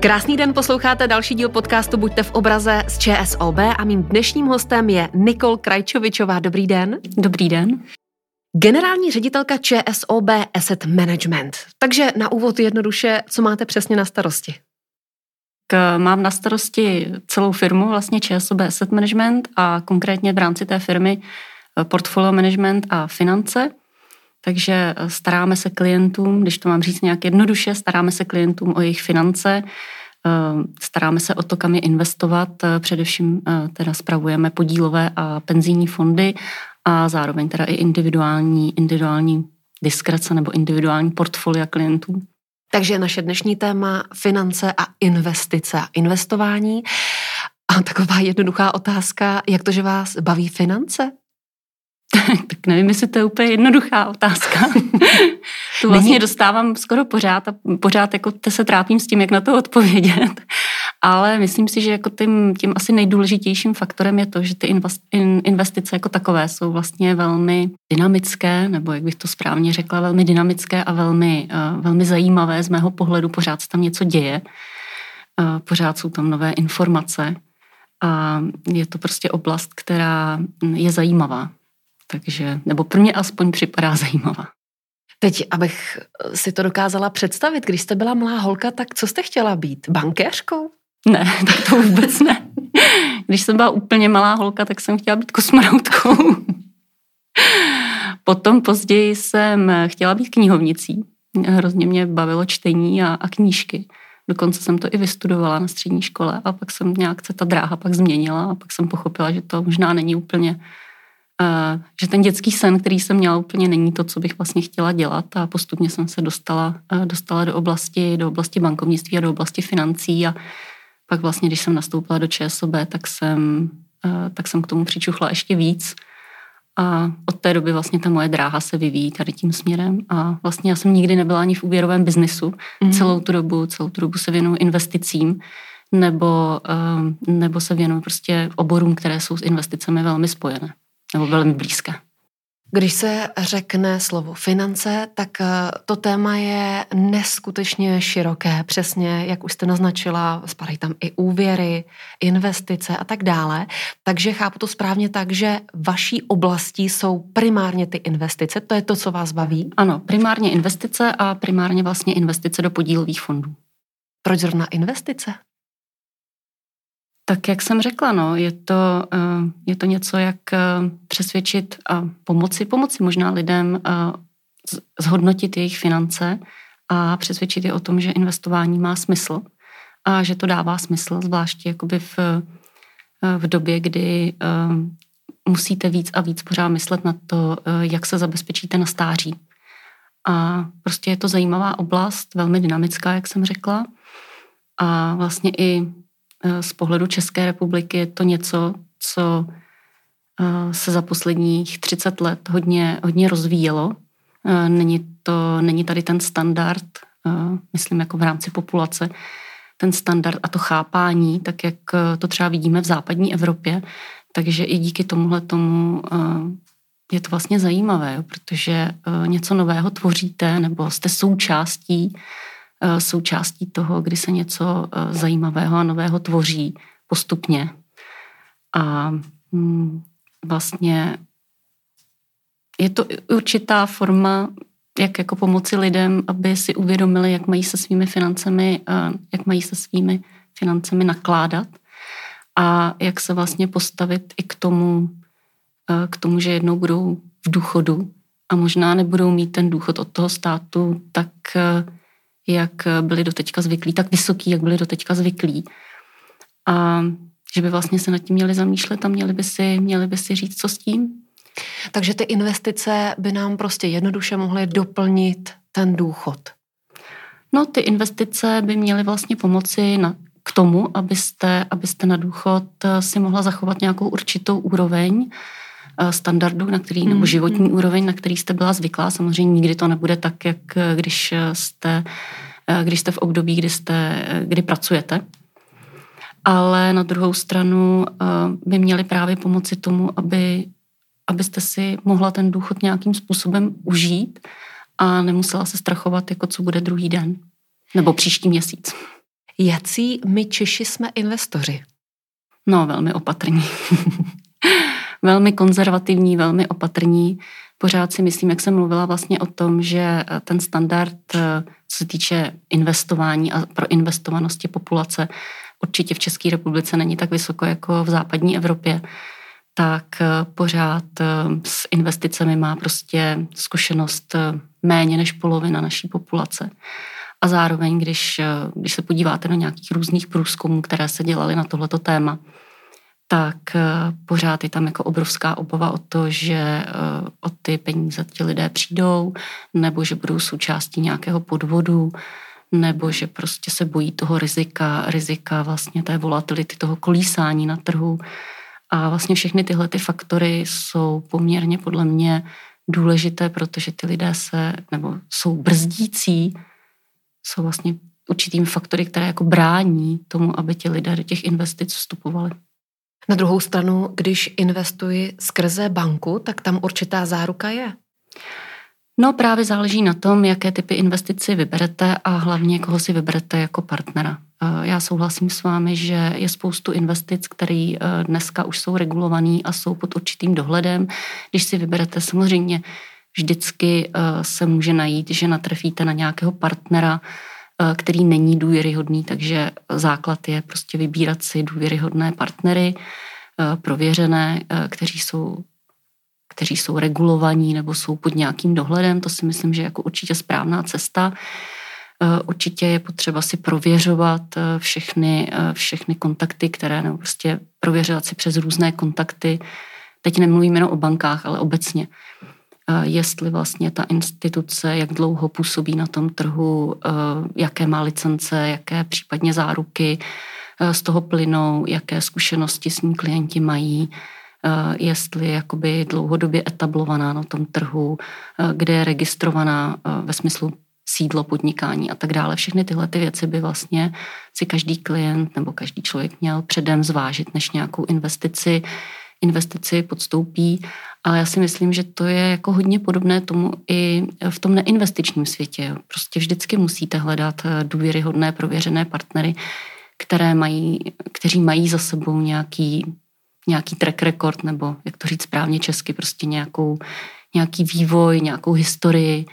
Krásný den, posloucháte další díl podcastu Buďte v obraze z ČSOB a mým dnešním hostem je Nikol Krajčovičová. Dobrý den. Dobrý den. Generální ředitelka ČSOB Asset Management. Takže na úvod jednoduše, co máte přesně na starosti? K, mám na starosti celou firmu, vlastně ČSOB Asset Management a konkrétně v rámci té firmy eh, portfolio management a finance. Takže eh, staráme se klientům, když to mám říct nějak jednoduše, staráme se klientům o jejich finance, eh, staráme se o to, kam je investovat, především teda spravujeme podílové a penzijní fondy a zároveň teda i individuální, individuální diskrece nebo individuální portfolia klientů. Takže naše dnešní téma finance a investice a investování. A taková jednoduchá otázka, jak to, že vás baví finance? tak nevím, jestli to je úplně jednoduchá otázka. to vlastně Není... dostávám skoro pořád a pořád jako te se trápím s tím, jak na to odpovědět. Ale myslím si, že jako tím, tím asi nejdůležitějším faktorem je to, že ty investice jako takové jsou vlastně velmi dynamické, nebo jak bych to správně řekla, velmi dynamické a velmi, uh, velmi zajímavé z mého pohledu. Pořád se tam něco děje, uh, pořád jsou tam nové informace a je to prostě oblast, která je zajímavá. Takže, nebo pro mě aspoň připadá zajímavá. Teď, abych si to dokázala představit, když jste byla malá holka, tak co jste chtěla být? Bankéřkou? Ne, tak to vůbec ne. Když jsem byla úplně malá holka, tak jsem chtěla být kosmonautkou. Potom později jsem chtěla být knihovnicí. Hrozně mě bavilo čtení a, a knížky. Dokonce jsem to i vystudovala na střední škole a pak jsem nějak se ta dráha pak změnila a pak jsem pochopila, že to možná není úplně že ten dětský sen, který jsem měla, úplně není to, co bych vlastně chtěla dělat. A postupně jsem se dostala, dostala do oblasti, do oblasti bankovnictví a do oblasti financí. A pak vlastně, když jsem nastoupila do ČSOB, tak jsem, tak jsem k tomu přičuchla ještě víc. A od té doby vlastně ta moje dráha se vyvíjí tady tím směrem. A vlastně já jsem nikdy nebyla ani v úvěrovém biznisu. Mm. Celou tu dobu, celou tu dobu se věnuju investicím. Nebo, nebo se věnuju prostě oborům, které jsou s investicemi velmi spojené nebo velmi blízké. Když se řekne slovo finance, tak eh, to téma je neskutečně široké. Přesně, jak už jste naznačila, spadají tam i úvěry, investice a tak dále. Takže chápu to správně tak, že vaší oblastí jsou primárně ty investice. To je to, co vás baví? Ano, primárně investice a primárně vlastně investice do podílových fondů. Proč zrovna investice? Tak jak jsem řekla, no, je to, eh, je to něco, jak eh, přesvědčit a pomoci, pomoci možná lidem eh, zhodnotit jejich finance a přesvědčit je o tom, že investování má smysl a že to dává smysl, zvláště jakoby v, v době, kdy musíte víc a víc pořád myslet na to, jak se zabezpečíte na stáří. A prostě je to zajímavá oblast, velmi dynamická, jak jsem řekla. A vlastně i z pohledu České republiky je to něco, co eh, se za posledních 30 let hodně, hodně rozvíjelo. Eh, není, to, není tady ten standard, myslím jako v rámci populace, ten standard a to chápání, tak jak to třeba vidíme v západní Evropě. Takže i díky tomuhle tomu je to vlastně zajímavé, protože něco nového tvoříte nebo jste součástí Eh, součástí toho, kdy se něco eh, zajímavého a nového tvoří postupně. A mm, vlastně je to určitá forma, jak jako pomoci lidem, aby si uvědomili, jak mají se svými financemi, eh, jak mají se svými financemi nakládat a jak se vlastně postavit i k tomu, k tomu, že jednou budou v důchodu a možná nebudou mít ten důchod od toho státu tak jak byli doteďka zvyklí, tak vysoký, jak byli doteďka zvyklí. A že by vlastně se nad tím měli zamýšlet a měli by si, měli by si říct, co s tím. Takže ty investice by nám prostě jednoduše mohly doplnit ten důchod. No, ty investice by měly vlastně pomoci na, k tomu, abyste, abyste na důchod eh, si mohla zachovat nějakou určitou úroveň eh, standardu, na který, nebo hmm, životní úroveň, na který jste byla zvyklá. Samozřejmě nikdy to nebude tak, jak eh, když jste Eh, když jste v období, kdy, jste, kdy pracujete. Ale na druhou stranu by měli právě pomoci tomu, aby, abyste si mohla ten důchod nějakým způsobem užít a nemusela se strachovat, jako co bude druhý den nebo příští měsíc. Jací my Češi jsme investoři? No, velmi opatrní. velmi konzervativní, velmi opatrní. Pořád si myslím, jak jsem mluvila vlastně o tom, že ten standard, co se týče investování a pro investovanosti populace, určitě v České republice není tak vysoko jako v západní Evropě tak pořád s investicemi má prostě zkušenost méně než polovina naší populace. A zároveň, když, když se podíváte na nějakých různých průzkumů, které se dělaly na tohleto téma, tak pořád je tam jako obrovská obava o to, že o ty peníze ti lidé přijdou, nebo že budou součástí nějakého podvodu, nebo že prostě se bojí toho rizika, rizika vlastně té volatility, toho kolísání na trhu. A vlastně všechny tyhle ty faktory jsou poměrně podle mě důležité, protože ty lidé se, nebo jsou brzdící, jsou vlastně určitými faktory, které jako brání tomu, aby ti lidé do těch investic vstupovali. Na druhou stranu, když investuji skrze banku, tak tam určitá záruka je. No právě záleží na tom, jaké typy investici vyberete a hlavně koho si vyberete jako partnera. Eh, já souhlasím s vámi, že je spoustu investic, které eh, dneska už jsou regulované a jsou pod určitým dohledem. Když si vyberete samozřejmě vždycky eh, se může najít, že natrefíte na nějakého partnera, který není důvěryhodný, takže základ je prostě vybírat si důvěryhodné partnery, prověřené, kteří jsou kteří jsou regulovaní nebo jsou pod nějakým dohledem. To si myslím, že je jako určitě správná cesta. Eh, určitě je potřeba si prověřovat eh, všechny, eh, všechny kontakty, které, nebo prostě prověřovat si přes různé kontakty. Teď nemluvím jenom o bankách, ale obecně. Jestli vlastně ta instituce, jak dlouho působí na tom trhu, jaké má licence, jaké případně záruky z toho plynou, jaké zkušenosti s ní klienti mají, jestli je jakoby dlouhodobě etablovaná na tom trhu, kde je registrovaná ve smyslu sídlo podnikání a tak dále. Všechny tyhle ty věci by vlastně si každý klient nebo každý člověk měl předem zvážit, než nějakou investici investici podstoupí. Ale já si myslím, že to je jako hodně podobné tomu i v tom neinvestičním světě. Prostě vždycky musíte hledat důvěryhodné, prověřené partnery, které mají, kteří mají za sebou nějaký, nějaký track record, nebo jak to říct správně česky, prostě nějakou, nějaký vývoj, nějakou historii,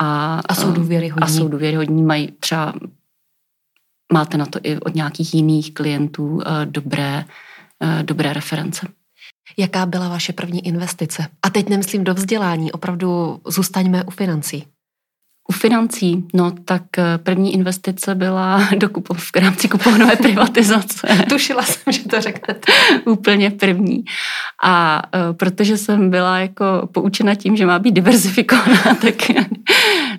a, a jsou důvěryhodní. A jsou důvěryhodní, mají třeba, máte na to i od nějakých jiných klientů eh, dobré, eh, dobré reference. Jaká byla vaše první investice? A teď nemyslím do vzdělání, opravdu zůstaňme u financí. U financí, no tak eh, první investice byla do kupov, v rámci kuponové privatizace. Tušila jsem, že to řeknete. Úplně první. A uh, protože jsem byla jako poučena tím, že má být diverzifikovaná, tak,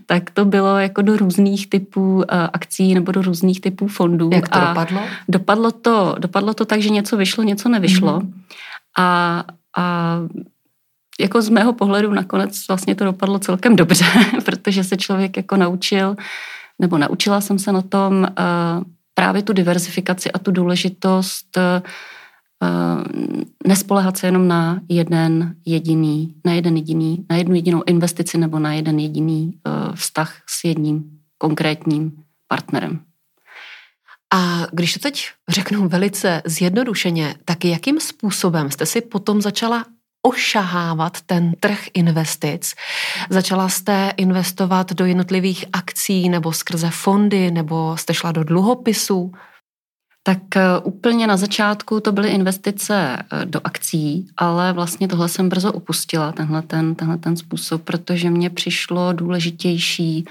tak to bylo jako do různých typů uh, akcí nebo do různých typů fondů. Jak to a dopadlo? Dopadlo to, dopadlo to tak, že něco vyšlo, něco nevyšlo. Mm-hmm. A, a jako z mého pohledu nakonec vlastně to dopadlo celkem dobře, protože se člověk jako naučil, nebo naučila jsem se na tom uh, právě tu diversifikaci a tu důležitost uh, nespolehat se jenom na jeden jediný, na jeden jediný, na jednu jedinou investici nebo na jeden jediný uh, vztah s jedním konkrétním partnerem. A když to teď řeknu velice zjednodušeně, tak jakým způsobem jste si potom začala ošahávat ten trh investic. Začala jste investovat do jednotlivých akcí nebo skrze fondy, nebo jste šla do dluhopisů? Tak eh, úplně na začátku to byly investice eh, do akcí, ale vlastně tohle jsem brzo opustila, tenhle ten, tenhle ten způsob, protože mě přišlo důležitější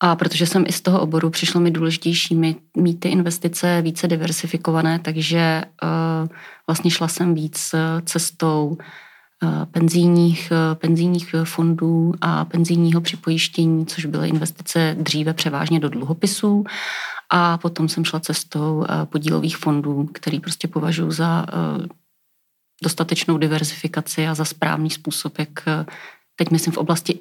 a protože jsem i z toho oboru, přišlo mi důležitější mít, mít ty investice více diversifikované, takže uh, vlastně šla jsem víc cestou Eh, penzijních, eh, penzijních fondů a penzijního připojištění, což byly investice dříve převážně do dluhopisů. A potom jsem šla cestou eh, podílových fondů, který prostě považuji za dostatečnou diverzifikaci a za správný způsob, jak teď myslím v oblasti,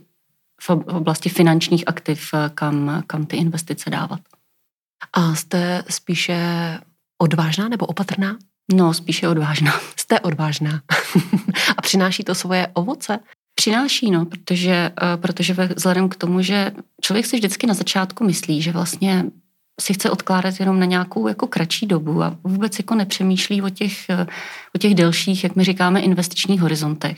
v oblasti finančních aktiv, kam, kam ty investice dávat. A jste spíše odvážná nebo opatrná? No, spíše odvážná. Jste odvážná. a přináší to svoje ovoce? Přináší, no, protože, eh, protože vzhledem k tomu, že člověk si vždycky na začátku myslí, že vlastně si chce odkládat jenom na nějakou jako kratší dobu a vůbec jako nepřemýšlí o těch, o těch delších, jak my říkáme, investičních horizontech.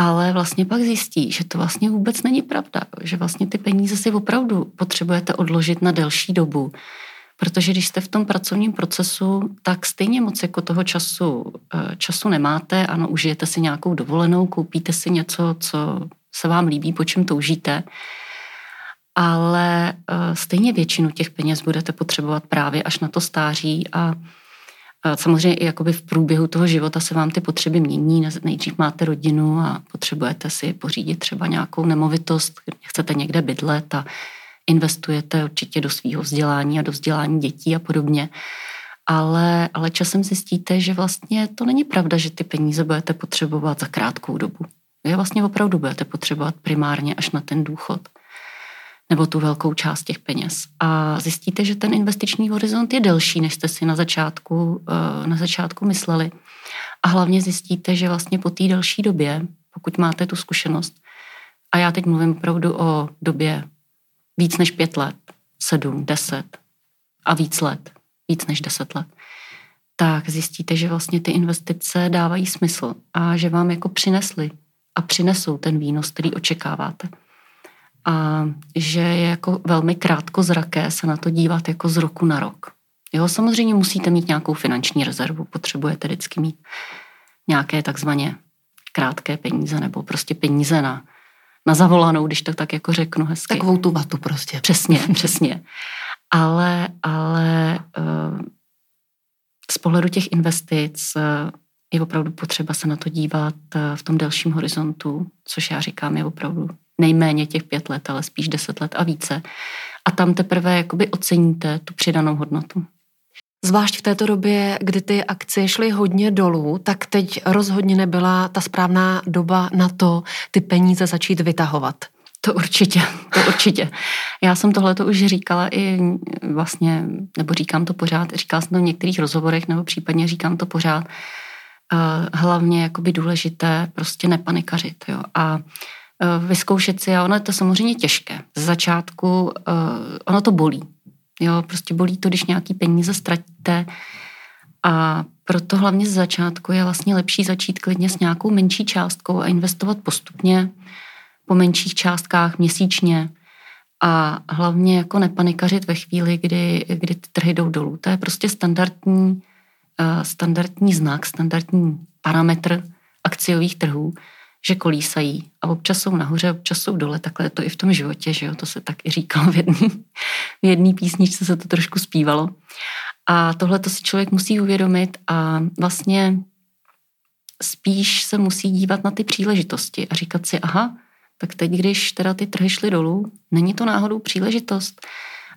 Ale vlastně pak zjistí, že to vlastně vůbec není pravda, že vlastně ty peníze si opravdu potřebujete odložit na delší dobu. Protože když jste v tom pracovním procesu, tak stejně moc jako toho času, eh, času nemáte. Ano, užijete si nějakou dovolenou, koupíte si něco, co se vám líbí, po čem toužíte ale eh, stejně většinu těch peněz budete potřebovat právě až na to stáří a Samozřejmě i jakoby v průběhu toho života se vám ty potřeby mění. Nejdřív máte rodinu a potřebujete si pořídit třeba nějakou nemovitost, chcete někde bydlet a investujete určitě do svého vzdělání a do vzdělání dětí a podobně. Ale, ale časem zjistíte, že vlastně to není pravda, že ty peníze budete potřebovat za krátkou dobu. Vy vlastně opravdu budete potřebovat primárně až na ten důchod nebo tu velkou část těch peněz. A zjistíte, že ten investiční horizont je delší, než jste si na začátku, eh, na začátku mysleli. A hlavně zjistíte, že vlastně po té delší době, pokud máte tu zkušenost, a já teď mluvím opravdu o době víc než pět let, sedm, deset a víc let, víc než deset let, tak zjistíte, že vlastně ty investice dávají smysl a že vám jako přinesly a přinesou ten výnos, který očekáváte a že je jako velmi krátkozraké se na to dívat jako z roku na rok. Jo, samozřejmě musíte mít nějakou finanční rezervu, potřebujete vždycky mít nějaké takzvaně krátké peníze nebo prostě peníze na, na zavolanou, když to tak jako řeknu hezky. Takovou tu vatu prostě. Přesně, přesně. Ale, ale uh, z pohledu těch investic uh, je opravdu potřeba se na to dívat uh, v tom delším horizontu, což já říkám je opravdu nejméně těch pět let, ale spíš deset let a více. A tam teprve jakoby oceníte tu přidanou hodnotu. Zvlášť v této době, kdy ty akcie šly hodně dolů, tak teď rozhodně nebyla ta správná doba na to ty peníze začít vytahovat. To určitě, to určitě. Já jsem tohle to už říkala i vlastně, nebo říkám to pořád, říkala jsem to v některých rozhovorech, nebo případně říkám to pořád. Eh, hlavně jakoby důležité prostě nepanikařit. Jo. A vyzkoušet si a ono je to samozřejmě těžké. Z začátku uh, ono to bolí. Jo, prostě bolí to, když nějaký peníze ztratíte a proto hlavně z začátku je vlastně lepší začít klidně s nějakou menší částkou a investovat postupně po menších částkách měsíčně a hlavně jako nepanikařit ve chvíli, kdy, kdy ty trhy jdou dolů. To je prostě standardní, uh, standardní znak, standardní parametr akciových trhů, že kolísají a občas jsou nahoře, občas jsou dole, takhle je to i v tom životě, že jo, to se tak i říkalo v jedné v jedný písničce se to trošku zpívalo. A tohle to si člověk musí uvědomit a vlastně spíš se musí dívat na ty příležitosti a říkat si, aha, tak teď, když teda ty trhy šly dolů, není to náhodou příležitost.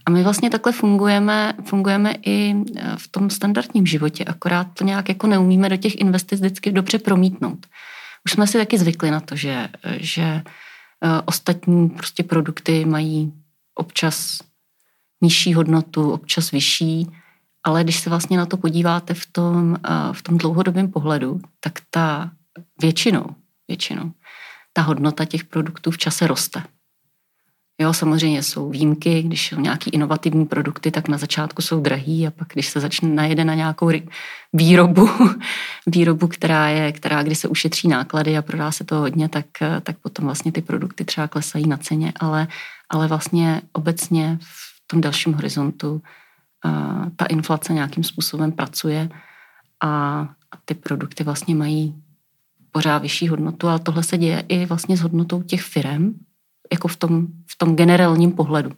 A my vlastně takhle fungujeme, fungujeme i v tom standardním životě, akorát to nějak jako neumíme do těch investic vždycky dobře promítnout. Už jsme si taky zvykli na to, že, že eh, ostatní prostě produkty mají občas nižší hodnotu, občas vyšší, ale když se vlastně na to podíváte v tom, eh, v tom dlouhodobém pohledu, tak ta většinou, většinou, ta hodnota těch produktů v čase roste. Jo, samozřejmě jsou výjimky, když jsou nějaký inovativní produkty, tak na začátku jsou drahý a pak, když se začne najede na nějakou výrobu, výrobu, která je, která, kdy se ušetří náklady a prodá se to hodně, tak, tak potom vlastně ty produkty třeba klesají na ceně, ale, ale vlastně obecně v tom dalším horizontu uh, ta inflace nějakým způsobem pracuje a ty produkty vlastně mají pořád vyšší hodnotu, ale tohle se děje i vlastně s hodnotou těch firm, jako v tom, v tom generálním pohledu.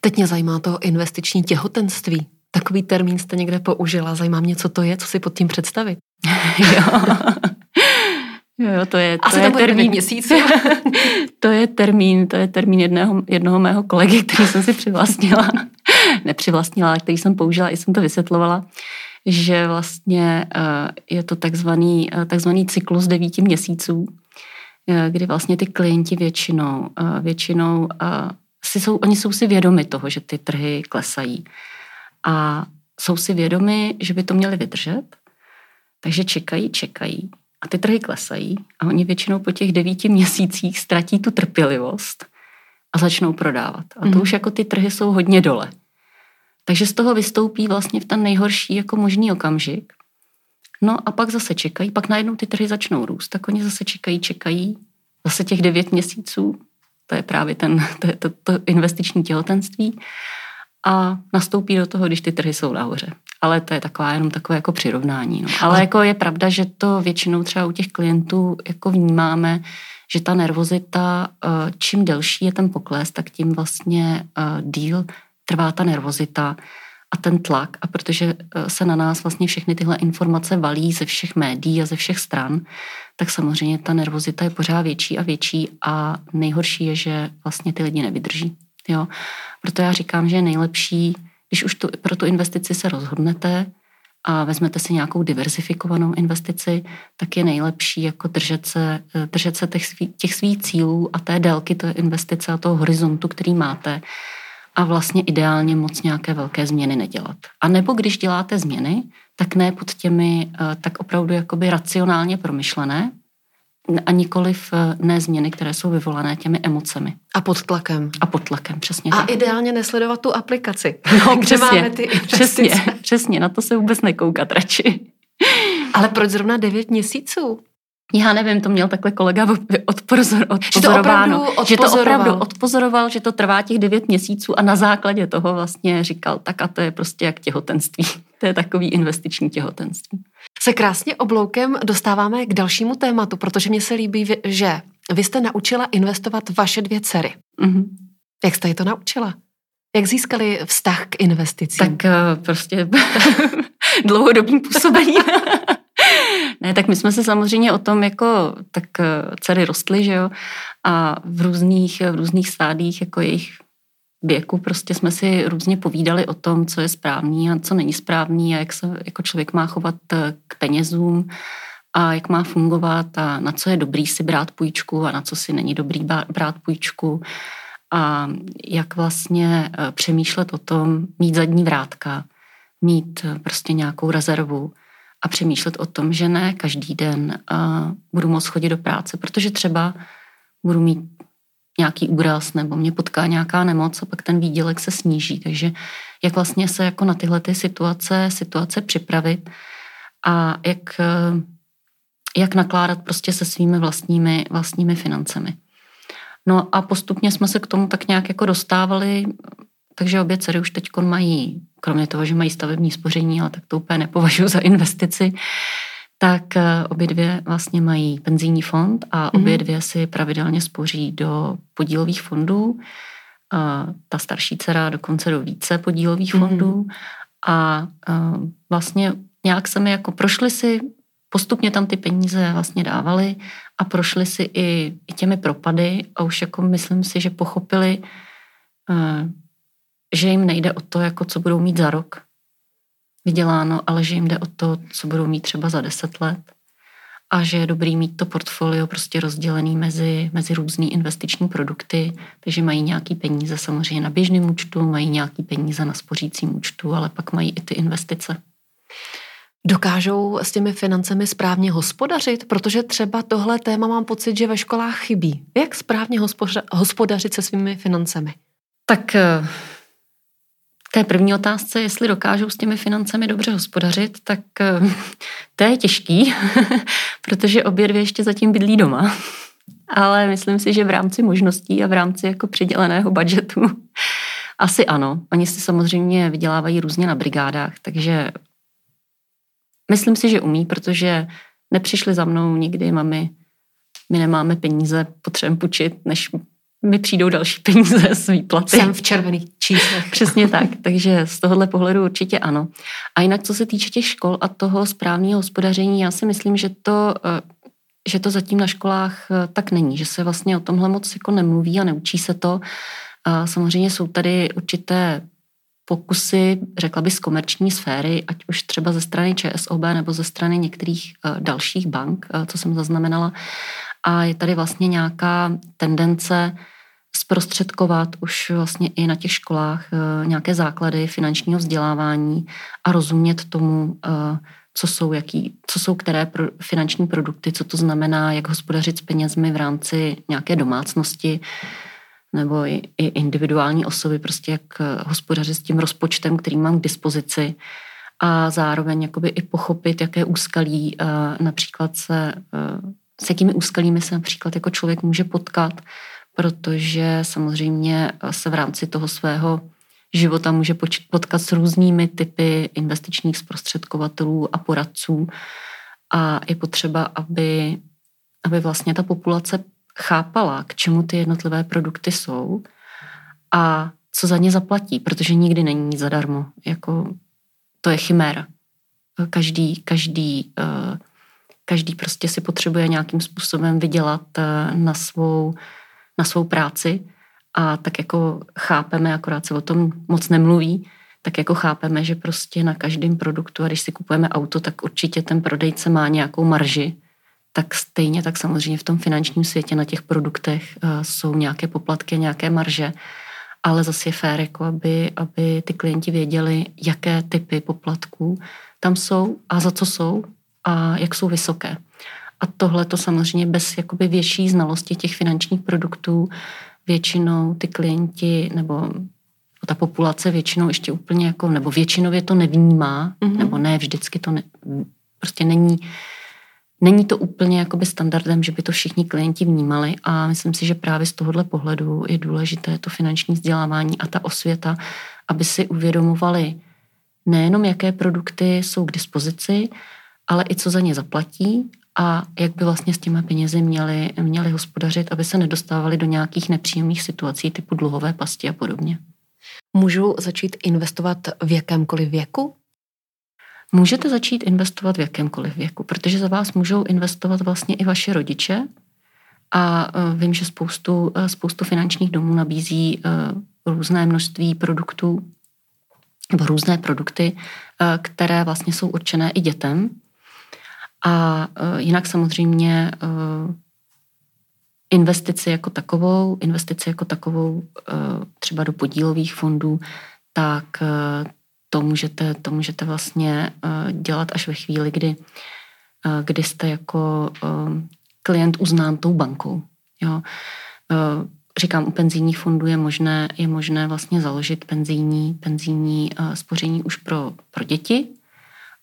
Teď mě zajímá to investiční těhotenství. Takový termín jste někde použila. Zajímá mě, co to je, co si pod tím představit. jo. Jo, to je, to Asi je to termín měsíc. to je termín, to je termín jednoho, jednoho mého kolegy, který jsem si přivlastnila. Nepřivlastnila, ale který jsem použila, i jsem to vysvětlovala, že vlastně eh, je to takzvaný, eh, takzvaný cyklus devíti měsíců, kdy vlastně ty klienti většinou, eh, většinou eh, si jsou, oni jsou si vědomi toho, že ty trhy klesají a jsou si vědomi, že by to měli vydržet, takže čekají, čekají a ty trhy klesají a oni většinou po těch devíti měsících ztratí tu trpělivost a začnou prodávat. A to mm. už jako ty trhy jsou hodně dole. Takže z toho vystoupí vlastně v ten nejhorší jako možný okamžik. No a pak zase čekají, pak najednou ty trhy začnou růst, tak oni zase čekají, čekají, zase těch devět měsíců, to je právě ten, to, je to, to investiční těhotenství a nastoupí do toho, když ty trhy jsou nahoře. Ale to je taková jenom takové jako přirovnání. No. Ale jako je pravda, že to většinou třeba u těch klientů jako vnímáme, že ta nervozita, eh, čím delší je ten pokles, tak tím vlastně eh, díl trvá ta nervozita a ten tlak. A protože eh, se na nás vlastně všechny tyhle informace valí ze všech médií a ze všech stran, tak samozřejmě ta nervozita je pořád větší a větší a nejhorší je, že vlastně ty lidi nevydrží. Jo? Proto já říkám, že je nejlepší, když už tu, pro tu investici se rozhodnete a vezmete si nějakou diversifikovanou investici, tak je nejlepší jako držet se, držet se těch, svý, těch svých cílů a té délky té investice a toho horizontu, který máte a vlastně ideálně moc nějaké velké změny nedělat. A nebo když děláte změny, tak ne pod těmi eh, tak opravdu jakoby racionálně promyšlené, a nikoliv eh, ne změny, které jsou vyvolané těmi emocemi. A pod tlakem. A pod tlakem, přesně A tak. ideálně nesledovat tu aplikaci, no, kde přesně, máme ty Přesně, přesně, na to se vůbec nekoukat radši. Ale proč zrovna 9 měsíců? Já nevím, to měl takhle kolega odpozor, odpozorováno. Že to, že to opravdu odpozoroval, že to trvá těch devět měsíců a na základě toho vlastně říkal, tak a to je prostě jak těhotenství. To je takový investiční těhotenství. Se krásně obloukem dostáváme k dalšímu tématu, protože mně se líbí, že vy jste naučila investovat vaše dvě dcery. Mm-hmm. Jak jste je to naučila? Jak získali vztah k investicím? Tak uh, prostě dlouhodobým působením. ne, tak my jsme se samozřejmě o tom jako, tak uh, dcery rostly, že jo, a v různých, v různých stádích jako jejich věku prostě jsme si různě povídali o tom, co je správný a co není správný a jak se jako člověk má chovat eh, k penězům a jak má fungovat a na co je dobrý si brát půjčku a na co si není dobrý brát půjčku a jak vlastně eh, přemýšlet o tom, mít zadní vrátka, mít eh, prostě nějakou rezervu a přemýšlet o tom, že ne každý den budu moct chodit do práce, protože třeba budu mít nějaký úraz nebo mě potká nějaká nemoc a pak ten výdělek se sníží. Takže jak vlastně se jako na tyhle ty situace, situace připravit a jak, jak nakládat prostě se svými vlastními, vlastními financemi. No a postupně jsme se k tomu tak nějak jako dostávali, takže obě dcery už teď mají, kromě toho, že mají stavební spoření, ale tak to úplně nepovažuji za investici, tak eh, obě dvě vlastně mají penzijní fond a mm-hmm. obě dvě si pravidelně spoří do podílových fondů. A ta starší dcera dokonce do více podílových mm-hmm. fondů a, a vlastně nějak se mi jako prošly si, postupně tam ty peníze vlastně dávali a prošly si i, i těmi propady a už jako myslím si, že pochopili, eh, že jim nejde o to, jako co budou mít za rok, vyděláno, ale že jim jde o to, co budou mít třeba za deset let a že je dobrý mít to portfolio prostě rozdělený mezi, mezi různý investiční produkty, takže mají nějaký peníze samozřejmě na běžném účtu, mají nějaký peníze na spořícím účtu, ale pak mají i ty investice. Dokážou s těmi financemi správně hospodařit? Protože třeba tohle téma mám pocit, že ve školách chybí. Jak správně hospodařit se svými financemi? Tak eh, té první otázce, jestli dokážou s těmi financemi dobře hospodařit, tak eh, to je těžký, protože obě dvě ještě zatím bydlí doma. Ale myslím si, že v rámci možností a v rámci jako přiděleného budžetu asi ano. Oni si samozřejmě vydělávají různě na brigádách, takže myslím si, že umí, protože nepřišli za mnou nikdy, mami, my nemáme peníze, potřebujeme půjčit, než mi přijdou další peníze z výplaty. Jsem v červených číslech. Přesně tak, takže z tohohle pohledu určitě ano. A jinak, co se týče těch škol a toho správného hospodaření, já si myslím, že to, eh, že to zatím na školách eh, tak není, že se vlastně o tomhle moc jako nemluví a neučí se to. A samozřejmě jsou tady určité pokusy, řekla bych, z komerční sféry, ať už třeba ze strany ČSOB nebo ze strany některých eh, dalších bank, co jsem zaznamenala. A je tady vlastně nějaká tendence zprostředkovat už vlastně i na těch školách eh, nějaké základy finančního vzdělávání a rozumět tomu, eh, co jsou, jaký, co jsou které pro, finanční produkty, co to znamená, jak hospodařit s penězmi v rámci nějaké domácnosti. nebo i, i individuální osoby, prostě jak hospodařit s tím rozpočtem, který mám k dispozici a zároveň jakoby i pochopit, jaké úskalí například se, s jakými úskalími se například jako člověk může potkat, protože samozřejmě se v rámci toho svého života může potkat s různými typy investičních zprostředkovatelů a poradců a je potřeba, aby, aby vlastně ta populace chápala, k čemu ty jednotlivé produkty jsou a co za ně zaplatí, protože nikdy není nic zadarmo. Jako, to je chiméra. Každý, každý, eh, každý prostě si potřebuje nějakým způsobem vydělat eh, na svou, na svou práci. A tak jako chápeme, akorát se o tom moc nemluví, tak jako chápeme, že prostě na každém produktu, a když si kupujeme auto, tak určitě ten prodejce má nějakou marži, tak stejně tak samozřejmě v tom finančním světě na těch produktech uh, jsou nějaké poplatky, nějaké marže, ale zase je fér, jako aby, aby ty klienti věděli, jaké typy poplatků tam jsou a za co jsou a jak jsou vysoké. A tohle to samozřejmě bez jakoby větší znalosti těch finančních produktů většinou ty klienti nebo ta populace většinou ještě úplně jako, nebo většinově to nevnímá, mm-hmm. nebo ne vždycky to ne, prostě není, není to úplně jakoby standardem, že by to všichni klienti vnímali a myslím si, že právě z tohohle pohledu je důležité to finanční vzdělávání a ta osvěta, aby si uvědomovali nejenom, jaké produkty jsou k dispozici, ale i co za ně zaplatí a jak by vlastně s těma penězi měli, měli hospodařit, aby se nedostávali do nějakých nepříjemných situací typu dluhové pasti a podobně. Můžu začít investovat v jakémkoliv věku? Můžete začít investovat v jakémkoliv věku, protože za vás můžou investovat vlastně i vaše rodiče a e, vím, že spoustu, e, spoustu finančních domů nabízí e, různé množství produktů nebo různé produkty, které vlastně jsou určené i dětem. A jinak samozřejmě investici jako takovou, investici jako takovou třeba do podílových fondů, tak to můžete, to můžete vlastně dělat až ve chvíli, kdy, kdy jste jako klient uznán tou bankou. Jo. Říkám, u penzijních fondů je možné, je možné vlastně založit penzijní, penzijní spoření už pro, pro děti.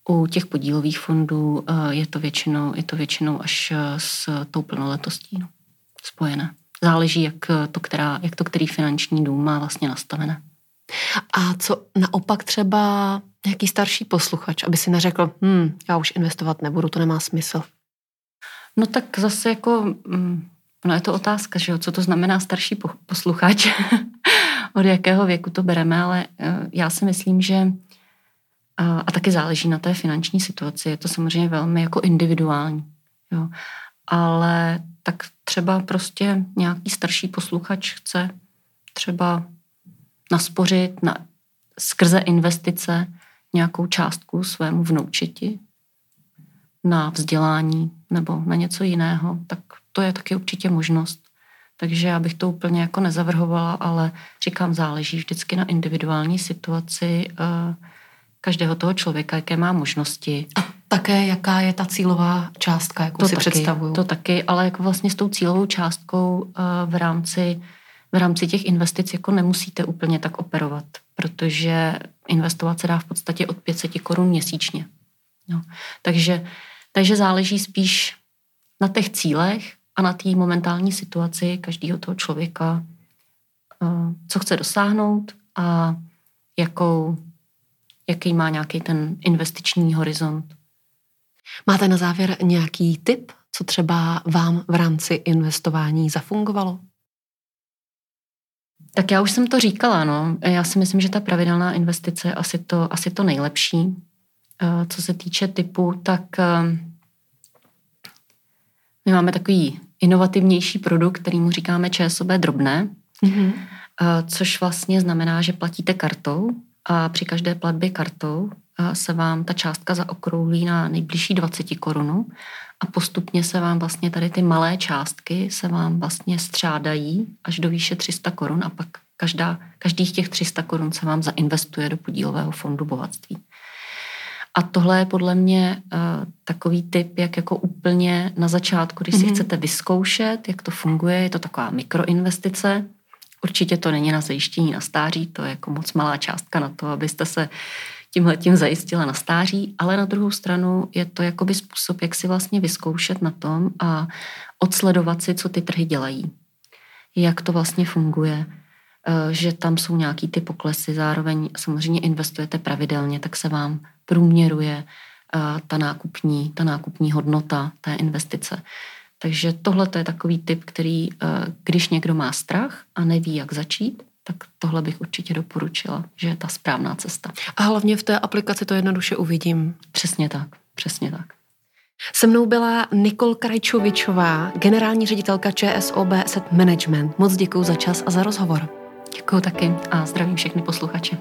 U těch podílových fondů je to většinou, je to většinou až s tou plnoletostí no, spojené. Záleží, jak to, která, jak to který finanční dům má vlastně nastavené. A co naopak třeba nějaký starší posluchač, aby si neřekl, hm, já už investovat nebudu, to nemá smysl. No tak zase jako, hm, no je to otázka, že jo, co to znamená starší posluchač, od jakého věku to bereme, ale eh, já si myslím, že a, a taky záleží na té finanční situaci, je to samozřejmě velmi jako individuální, jo. Ale tak třeba prostě nějaký starší posluchač chce třeba naspořit na, skrze investice nějakou částku svému vnoučeti na vzdělání nebo na něco jiného, tak to je taky určitě možnost. Takže já bych to úplně jako nezavrhovala, ale říkám, záleží vždycky na individuální situaci uh, každého toho člověka, jaké má možnosti. A také, jaká je ta cílová částka, jakou to si taky, představuju. To taky, ale jako vlastně s tou cílovou částkou uh, v rámci v rámci těch investic jako nemusíte úplně tak operovat, protože investovat se dá v podstatě od 500 korun měsíčně. No. Takže, takže záleží spíš na těch cílech a na té momentální situaci každého toho člověka, uh, co chce dosáhnout a jakou jaký má nějaký ten investiční horizont. Máte na závěr nějaký tip, co třeba vám v rámci investování zafungovalo? Tak já už jsem to říkala, no. Já si myslím, že ta pravidelná investice je asi to, asi to nejlepší. Eh, co se týče typu, tak eh, my máme takový inovativnější produkt, který mu říkáme ČSOB drobné, mm-hmm. což vlastně znamená, že platíte kartou a při každé platbě kartou se vám ta částka zaokrouhlí na nejbližší 20 korunu a postupně se vám vlastně tady ty malé částky se vám vlastně střádají až do výše 300 korun a pak každá, každých těch 300 korun se vám zainvestuje do podílového fondu bohatství. A tohle je podle mě uh, takový typ, jak jako úplně na začátku, když si mm-hmm. chcete vyzkoušet, jak to funguje, je to taková mikroinvestice, Určitě to není na zajištění na stáří, to je jako moc malá částka na to, abyste se tímhle tím zajistila na stáří, ale na druhou stranu je to jakoby způsob, jak si vlastně vyzkoušet na tom a odsledovat si, co ty trhy dělají. Jak to vlastně funguje, eh, že tam jsou nějaký ty poklesy, zároveň samozřejmě investujete pravidelně, tak se vám průměruje eh, ta nákupní, ta nákupní hodnota té investice. Takže tohle je takový typ, který, eh, když někdo má strach a neví, jak začít, tak tohle bych určitě doporučila, že je ta správná cesta. A hlavně v té aplikaci to jednoduše uvidím. Přesně tak, přesně tak. Se mnou byla Nikol Krajčovičová, generální ředitelka ČSOB Asset Management. Moc děkuji za čas a za rozhovor. Děkuji taky a zdravím všechny posluchače.